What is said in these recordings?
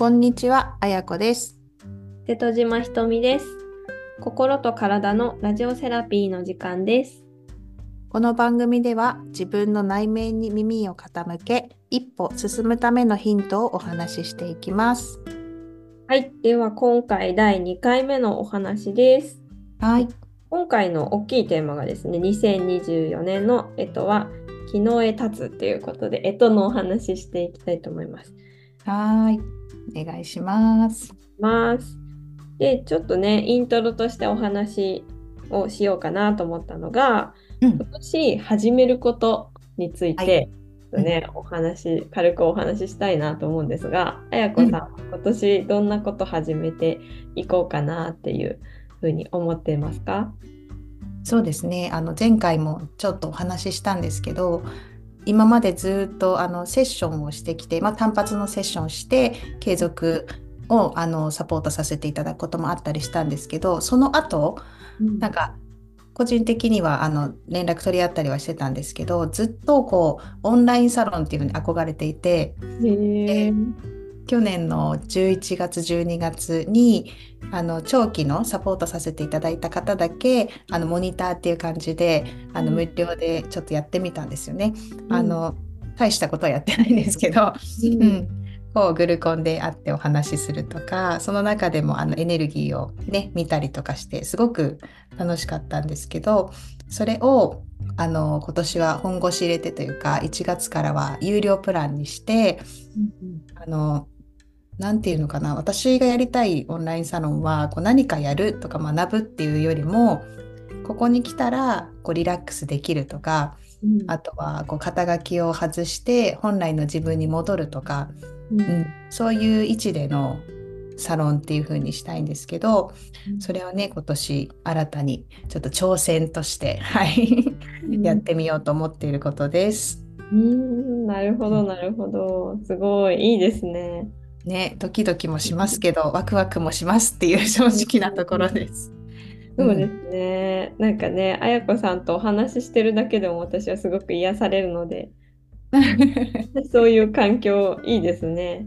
こんにちは、あやこです。瀬戸島ひとみです。心と体のラジオセラピーの時間です。この番組では自分の内面に耳を傾け、一歩進むためのヒントをお話ししていきます。はい、では今回第2回目のお話です。はい。今回の大きいテーマがですね、2024年の干支は昨日へ立つっていうことで、干支のお話ししていきたいと思います。はい。お願いします。ます。で、ちょっとね、イントロとしてお話をしようかなと思ったのが、うん今年始めることについはて、ちょっとね、お話、軽くお話ししたいなと思うんですが、あやこさん、今年どんなこと始めていこうかなっていうふうに思っていますか？そうですね。あの前回もちょっとお話ししたんですけど、今までずっとあのセッションをしてきて、まあ、単発のセッションをして継続をあのサポートさせていただくこともあったりしたんですけど、その後なんか個人的にはあの連絡取り合ったりはしてたんですけどずっとこうオンラインサロンっていうのに憧れていて去年の11月12月にあの長期のサポートさせていただいた方だけあのモニターっていう感じであのうん無料でちょっとやってみたんですよね。うん。あの大したことはやってないんですけど、うん。うん、こうグルコンで会ってお話しするとかその中でもあのエネルギーをね見たりとかしてすごく楽しかったんですけどそれをあの今年は本腰入れてというか1月からは有料プランにしてあのなんていうのかな私がやりたいオンラインサロンはこう何かやるとか学ぶっていうよりもここに来たらこうリラックスできるとかうん。あとはこう肩書きを外して本来の自分に戻るとかうん。うん、そういう位置でのサロンっていう風にしたいんですけど、それをね今年新たにちょっと挑戦として、はい、やってみようと思っていることです。うんなるほどなるほどすごいいいですね。ね、ドキドキもしますけど、ワクワクもしますっていう正直なところです。そうですね。なんかね、あやこさんとお話ししてるだけでも私はすごく癒されるので、そういう環境いいですね。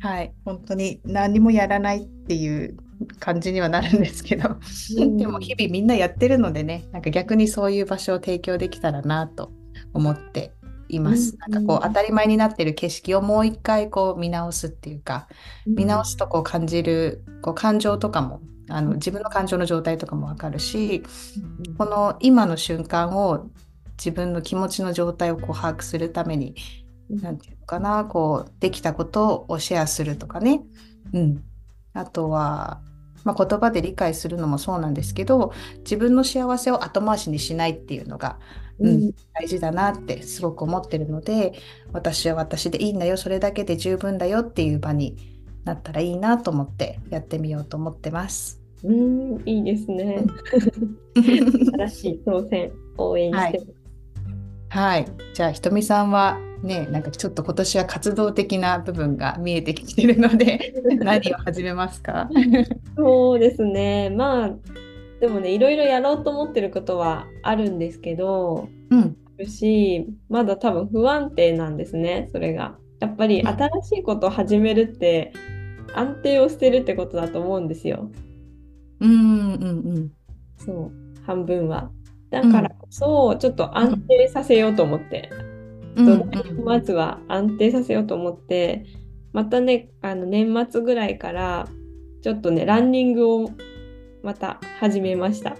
はい、本当に何もやらないっていう感じにはなるんですけど、うん。でも日々みんなやってるのでね、なんか逆にそういう場所を提供できたらなと思っています。うん。なんかこう当たり前になってる景色をもう一回こう見直すっていうか、見直すとこう感じるこう感情とかもあの自分の感情の状態とかもわかるし、この今の瞬間を自分の気持ちの状態をこう把握するために、なんていうのかな、こうできたことをシェアするとかね。うん。あとは、まあ、言葉で理解するのもそうなんですけど、自分の幸せを後回しにしないっていうのが、ううんん、大事だなってすごく思ってるので、私は私でいいんだよ、それだけで十分だよっていう場になったらいいなと思ってやってみようと思ってます。うん、いいですね。新しい挑戦、応援してます。はい。じゃあ、ひとみさんはね、なんかちょっと今年は活動的な部分が見えてきてるので、何を始めますか？そうですね。まあ、でもね、いろいろやろうと思ってることはあるんですけど、うん。し、まだ多分不安定なんですね、それが。やっぱりうん新しいことを始めるって安定を捨てるってことだと思うんですよ。うんうんうん。そう、半分は。だからこそ、ちょっと安定させようと思って、うんうんまずは安定させようと思って、またね、あの年末ぐらいから、ちょっとね、ランニングをまた始めました。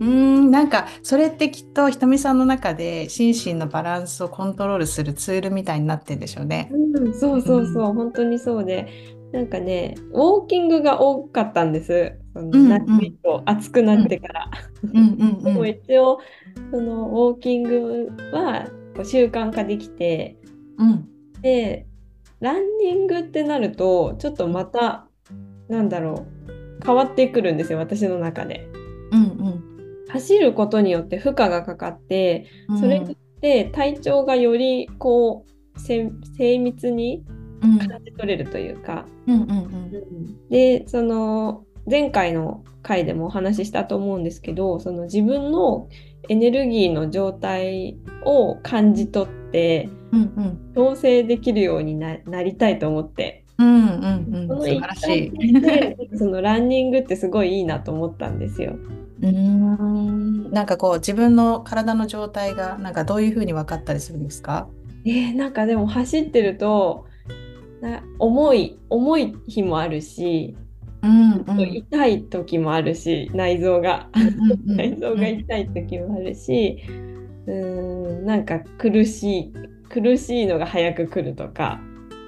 うん、なんかそれってきっとひとみさんの中で心身のバランスをコントロールするツールみたいになってんでしょうね。うん、そうそうそう、本当にそうで、なんかね、ウォーキングが多かったんです。夏以降、暑くなってから。うんうんでもうん。一応、そのウォーキングはこう習慣化できて、うんで、ランニングってなると、ちょっとまた、なんだろう、変わってくるんですよ、私の中で。うん走ることによって負荷がかかって、うん。それによって体調がよりこう精精密にうん感じ取れるというか、うんうんうんでその前回の回でもお話ししたと思うんですけどその自分のエネルギーの状態を感じ取ってうんうん。調整できるようにななりたいと思って。うんうんうん、その素晴らしい。そのランニングってすごいいいなと思ったんですよ。うーん。なんかこう自分の体の状態がなんかどういうふうに分かったりするんですか？えーなんかでも走ってるとな重い重い日もあるし、うんうん。痛い時もあるし内臓が。内臓が痛い時もあるしうーんなんか苦しい苦しいのが早く来るとか。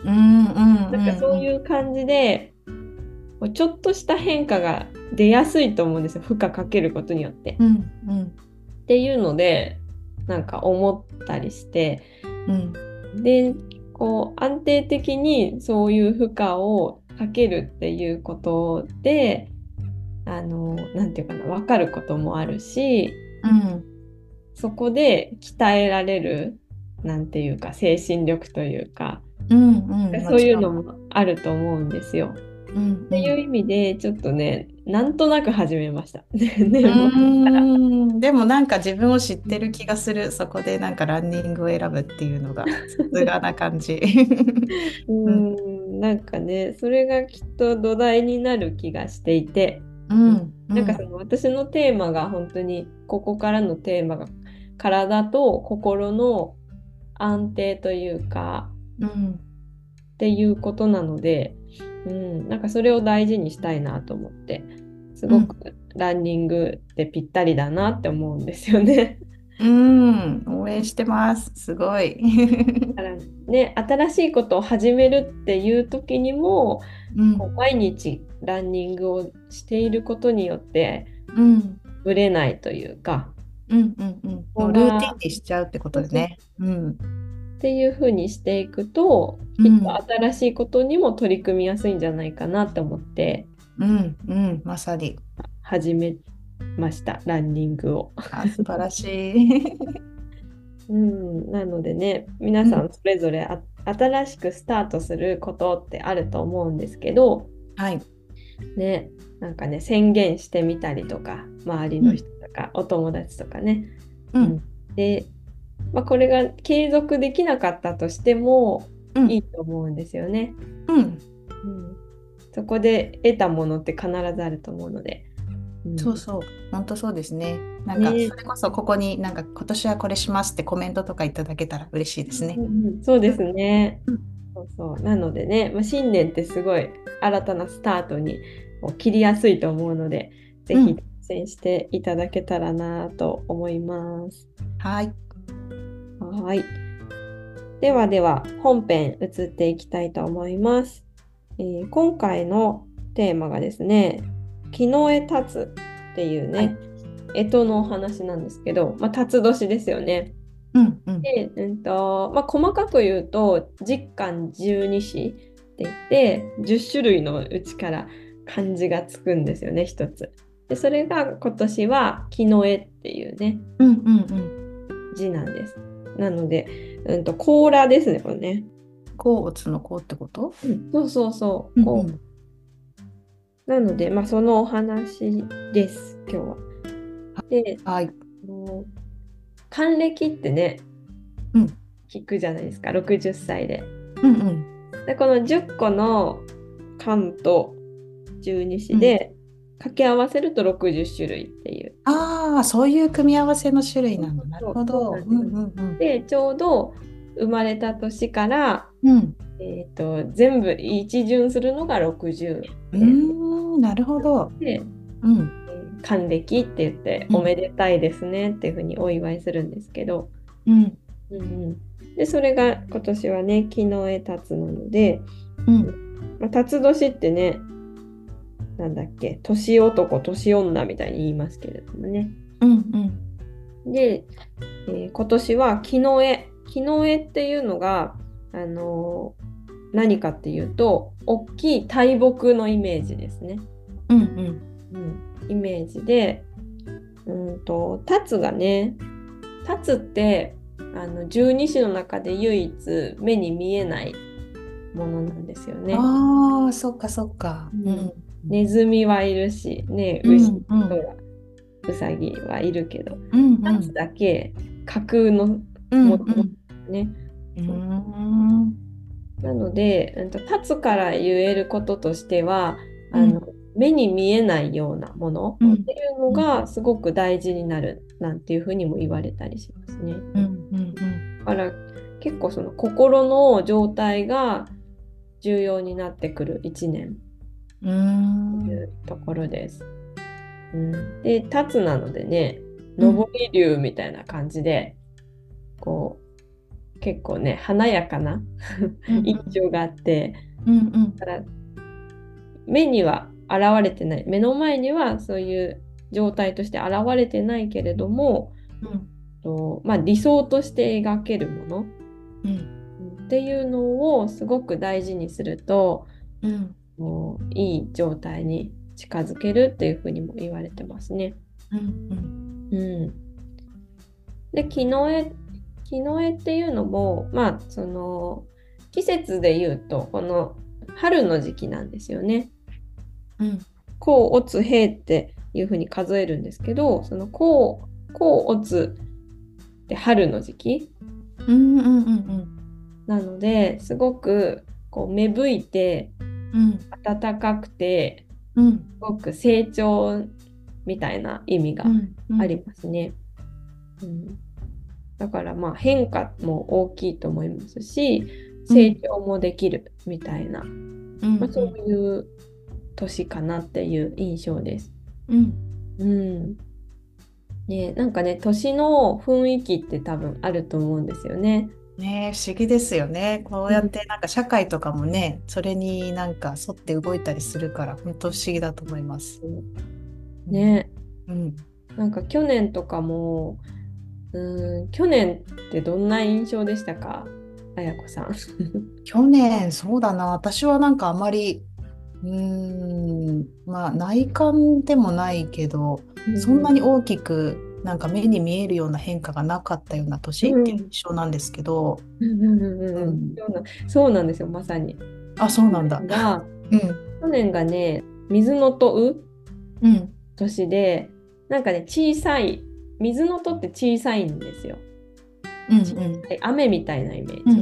うんうん。なんかそういう感じでちょっとした変化が出やすいと思うんですよ。負荷かけることによって。うんうん。っていうのでなんか思ったりして。うん。でこう安定的にそういう負荷をかけるっていうことであのなんていうかな分かることもあるしうんそこで鍛えられるなんていうか精神力というかうん。うん。そういうのもあると思うんですよ。うん。っていう意味でちょっとねなんとなく始めました。でもなんか自分を知ってる気がする。そこでなんかランニングを選ぶっていうのがさすがな感じ。うんなんかねそれがきっと土台になる気がしていて、うんなんかその私のテーマが本当にここからのテーマが体と心の安定というかうんっていうことなので、うん、なんかそれを大事にしたいなと思ってすごくランニングってぴったりだなって思うんですよね。うん、応援してます。すごい。だからね新しいことを始めるっていう時にもうんこう毎日ランニングをしていることによってうんぶれないというかうんうんうん。ルーティンにしちゃうってことでね。うんっていう風にしていくときっと新しいことにも取り組みやすいんじゃないかなって思ってうんうん、まさに。始めましたランニングを。あ素晴らしい。うん、なのでね皆さんそれぞれあ新しくスタートすることってあると思うんですけどはい。ねなんかね宣言してみたりとか周りの人とか、お友達とかねうんで、まあ、これが継続できなかったとしてもうんいいと思うんですよね。うん。うん、そこで得たものって必ずあると思うので。うんそうそう。本当そうですね。なんか、ねそれこそここになんか今年はこれしますってコメントとかいただけたら嬉しいですねそうですねうん。そうそうなのでね、まあ、新年ってすごい新たなスタートに切りやすいと思うので、ぜうんひ挑戦していただけたらなと思います。はい。はい。ではでは本編移っていきたいと思います。えー今回のテーマがですね、木の絵立つっていうね、干支のお話なんですけど、まあ、辰年ですよね。うんうん。で、うんとまあ、細かく言うと十干十二支って言って10種類のうちから漢字がつくんですよね一つ。でそれが今年は木の絵っていうねうんうんうん。字なんです。なので、うんと甲羅ですねこれね。甲乙の甲ってこと？そうそうそう。こううんうんなので、まあ、そのお話です今日は。ではい。あの還暦ってね、うん聞くじゃないですか60歳で。うんうん。でこの10個の漢と十二支で掛け合わせると60種類っていう。ああ、そういう組み合わせの種類なんだ。なるほど。でちょうど生まれた年から、うん。えー、と全部一巡するのが60うーん、なるほど。で、うん。えー還暦って言って、うんおめでたいですねっていうふうにお祝いするんですけど、うん。うんうん、でそれが今年はね木の絵立つなので、うん。まあ、辰年ってねなんだっけ年男年女みたいに言いますけれどもねうんうん。で、えー今年は木の絵木の絵っていうのが、あのー何かっていうと大きい大木のイメージですね、うんうん。うん、イメージでうんと立つがね立つってあの十二支の中で唯一目に見えないものなんですよね。ああ、そっかそっか。うんうん。ネズミはいるし、ね、うん牛うんとかウサギはいるけど、うんうん立つだけ架空のうんものね。うん。なので、うんと立つから言えることとしては、あの、目に見えないようなものっていうのがすごく大事になるなんていうふうにも言われたりしますね。うんうんだから結構その心の状態が重要になってくる1年うん。というところです。うん、で、立つなのでね、上り竜みたいな感じで、こう、結構ね、華やかな印象があって、うんうん。だから目には現れてない、目の前にはそういう状態として現れてないけれども、うん。とまあ、理想として描けるもの。うん。っていうのをすごく大事にすると、うん。もういい状態に近づけるっていうふうにも言われてますね。うんうん、で木の絵木の絵っていうのもまあその季節で言うとこの春の時期なんですよね。うん。甲乙丙っていうふうに数えるんですけどその甲甲乙って春の時期うんうんうんなのですごくこう芽吹いてうん。暖かくてうん。すごく成長みたいな意味がうん。ありますね。うん、だからまあ変化も大きいと思いますし成長もできるみたいな、うんまあ、そういう年かなっていう印象です。うんうんね、なんかね年の雰囲気って多分あると思うんですよね。ねえ不思議ですよね。こうやってなんか社会とかもね、それになんか沿って動いたりするから、本当不思議だと思います。ねうん。なんか去年とかもうーん去年ってどんな印象でしたか？あやこさん。去年、そうだな。私はなんかあまり、うーん、まあ内観でもないけど、そんなに大きくなんか目に見えるような変化がなかったような年っていう印象なんですけど、うんうんうんうんうんそうなんそうなんですよまさに。あ、そうなんだ。が うん。去年がね水のとううん。年でなんかね小さい水のとって小さいんですよ。うんうん。で雨みたいなイメーうんジ。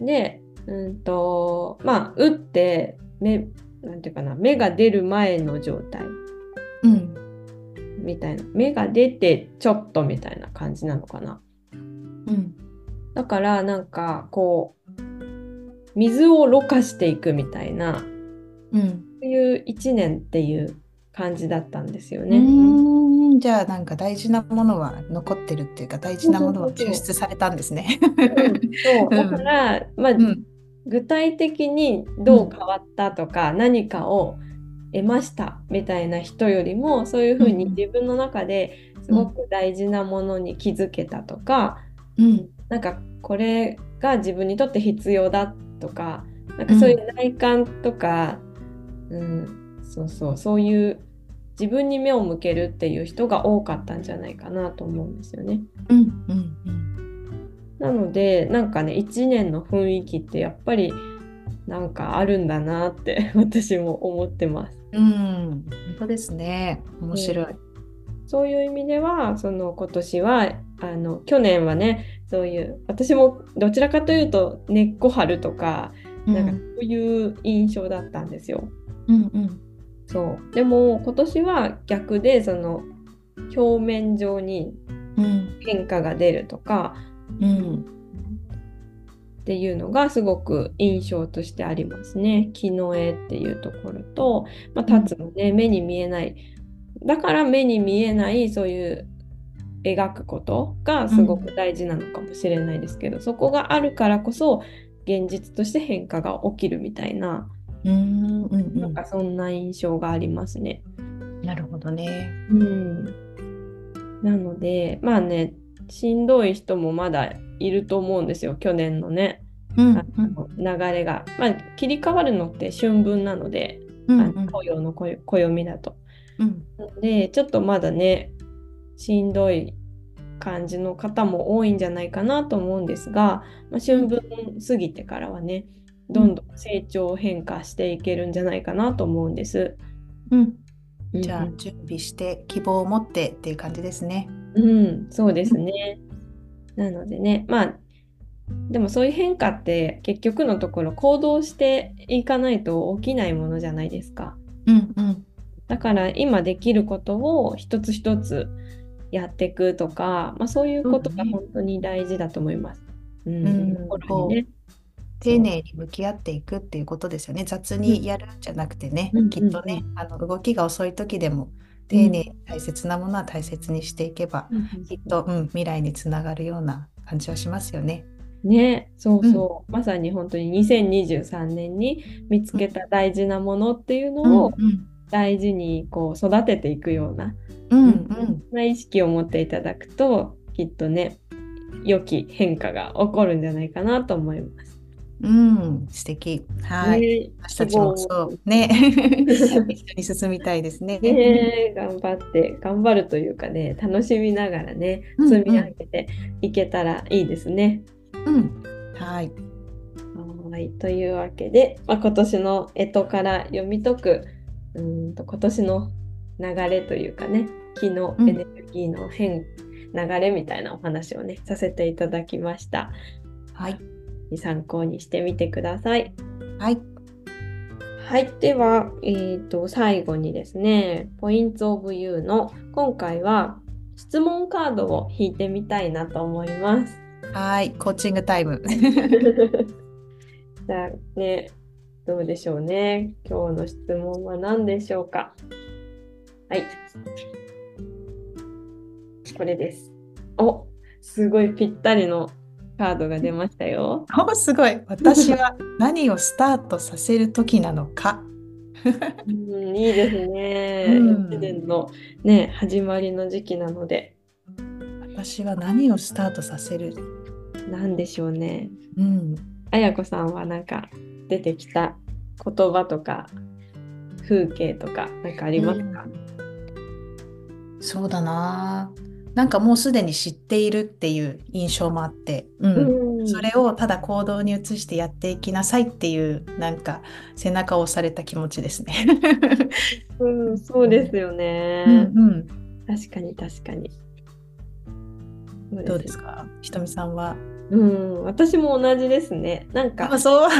うんでうんとまあ「う」って目なんていうかな目が出る前の状態うん。うん。みたいな目が出てちょっとみたいな感じなのかな。うん。だからなんかこう水をろ過していくみたいなうん。そういう1年っていう感じだったんですようね。ーんじゃあなんか大事なものは残ってるっていうか大事なものは抽出されたんですね。そう。だから、まあうん。具体的にどう変わったとか、何かを得ましたみたいな人よりもそういうふうにうん。自分の中ですごく大事なものに気づけたとか、うん。なんかこれが自分にとって必要だとかなんかそういう内観とか、うんそうそうそういう自分に目を向けるっていう人が多かったんじゃないかなと思うんですよね。うんうんうんなのでなんかね1年の雰囲気ってやっぱりなんかあるんだなって 私も思ってます。うん本当ですね。面白い。そういう意味ではその今年はあの去年はねそういう私もどちらかというと根っこ張るとかうんなんかそういう印象だったんですよ。うんうんそう。でも今年は逆でその表面上にうん。変化が出るとかうん。っていうのがすごく印象としてありますね。木の絵っていうところと、まあ、立つのね、目に見えない。だから目に見えないそういう描くことがすごく大事なのかもしれないですけど、そこがあるからこそ現実として変化が起きるみたいな、うんうんなん。かそんな印象がありますね。うんなるほどね。うん、なのでまあねしんどい人もまだいると思うんですよ去年のね、うんあの流れが、まあ、切り替わるのって春分なので、うんあの紅葉の暦暦だと。うん。でちょっとまだねしんどい感じの方も多いんじゃないかなと思うんですが、まあ、春分過ぎてからはねどんどん成長変化していけるんじゃないかなと思うんです。うんじゃあうん準備して希望を持ってっていう感じですね。うん、そうですね。なのでね、まあ、でもそういう変化って結局のところ行動していかないと起きないものじゃないですか。うんうんだから今できることを一つ一つやっていくとか、まあ、そういうことが本当に大事だと思います。うんうんね丁寧に向き合っていくっていうことですよね。雑にやるんじゃなくてね、うんきっとね、あの動きが遅い時でも丁寧に大切なものは大切にしていけば、きっと、うん、未来につながるような感じはしますよね。ね、そうそう、まさに本当に2023年に見つけた大事なものっていうのをうん大事にこう育てていくような、うんうんな意識を持っていただくときっとね良き変化が起こるんじゃないかなと思います。うん、素敵。はい。ね私たちもそうね 一緒に進みたいですね。ね頑張って頑張るというかね楽しみながらねうんうん積み上げていけたらいいですね。うん、はい。はいというわけで、まあ、今年の干支から読み解くうーんと今年の流れというかね気のエネルギーの変、流れみたいなお話をねさせていただきました。はい。参考にしてみてください。はい。はい、では、えー、と最後にですね、ポイントオブユーの今回は質問カードを引いてみたいなと思います。はい。コーチングタイム。じゃあね、どうでしょうね。今日の質問は何でしょうか。はい。これです。おすごいぴったりのカードが出ましたよ。お、すごい。私は何をスタートさせる時なのか。うん、いいですね。うん1年のね、始まりの時期なので、私は何をスタートさせる？何でしょうね。うん。あやこさんはなんか出てきた言葉とか風景とかなんかありますか、そうだな。なんかもうすでに知っているっていう印象もあって、うん。うんそれをただ行動に移してやっていきなさいっていうなんか背中を押された気持ちですね。うん、そうですようんね。うん、確かに確かに。そどうですか？ひとみさんは？うん、私も同じですね。なんかあ、そう。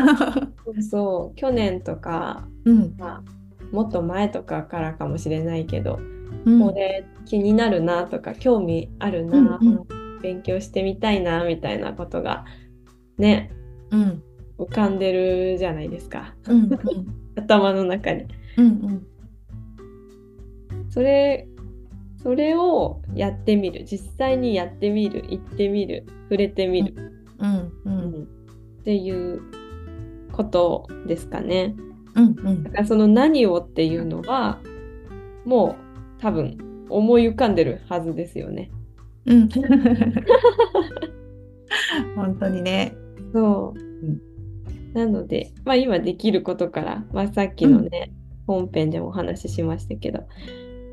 そう去年とか、うんまあ、もっと前とかからかもしれないけど、うんこれ気になるなとか興味あるな、うんうん。勉強してみたいなみたいなことがねうん。浮かんでるじゃないですか、うんうん。頭の中に。うんそれそれをやってみる。実際にやってみる。行ってみる。触れてみる、うんううんん。っていうことですかね。うんうん。だからその何をっていうのはもう多分思い浮かんでるはずですよね。うん。本当にね。そう。んなので、まあ、今できることから、まあ、さっきのね、本編でもお話ししましたけど、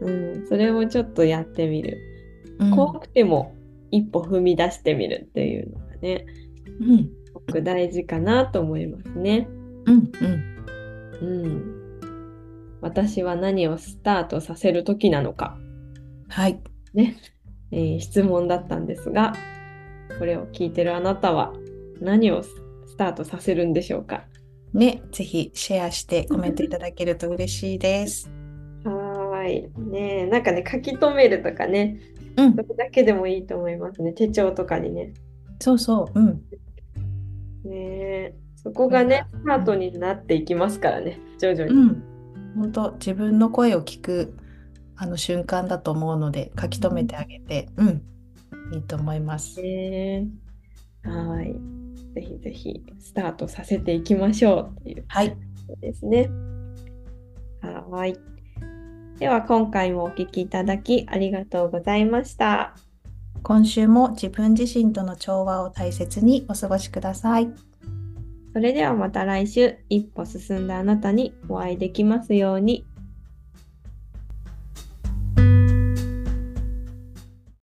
うん、それをちょっとやってみる。うん怖くても一歩踏み出してみるっていうのがね、うんすごく大事かなと思いますね。うんうんうん。私は何をスタートさせる時なのか、はい。ね、えー質問だったんですが、これを聞いてるあなたは何をススタートさせるんでしょうかね、ぜひシェアしてコメントいただけると嬉しいです。はーい。ねえなんかね、書き留めるとかね、うんそ、れだけでもいいと思いますね。手帳とかにね。そうそう。うん。ねえそこがね、スタートになっていきますからね、徐々に。うん。本当自分の声を聞くあの瞬間だと思うので書き留めてあげて、うん、いいと思います。ねえはい。ぜひぜひスタートさせていきましょうっていうはい。ですね。はい。では今回もお聞きいただきありがとうございました。今週も自分自身との調和を大切にお過ごしください。それではまた来週一歩進んだあなたにお会いできますように。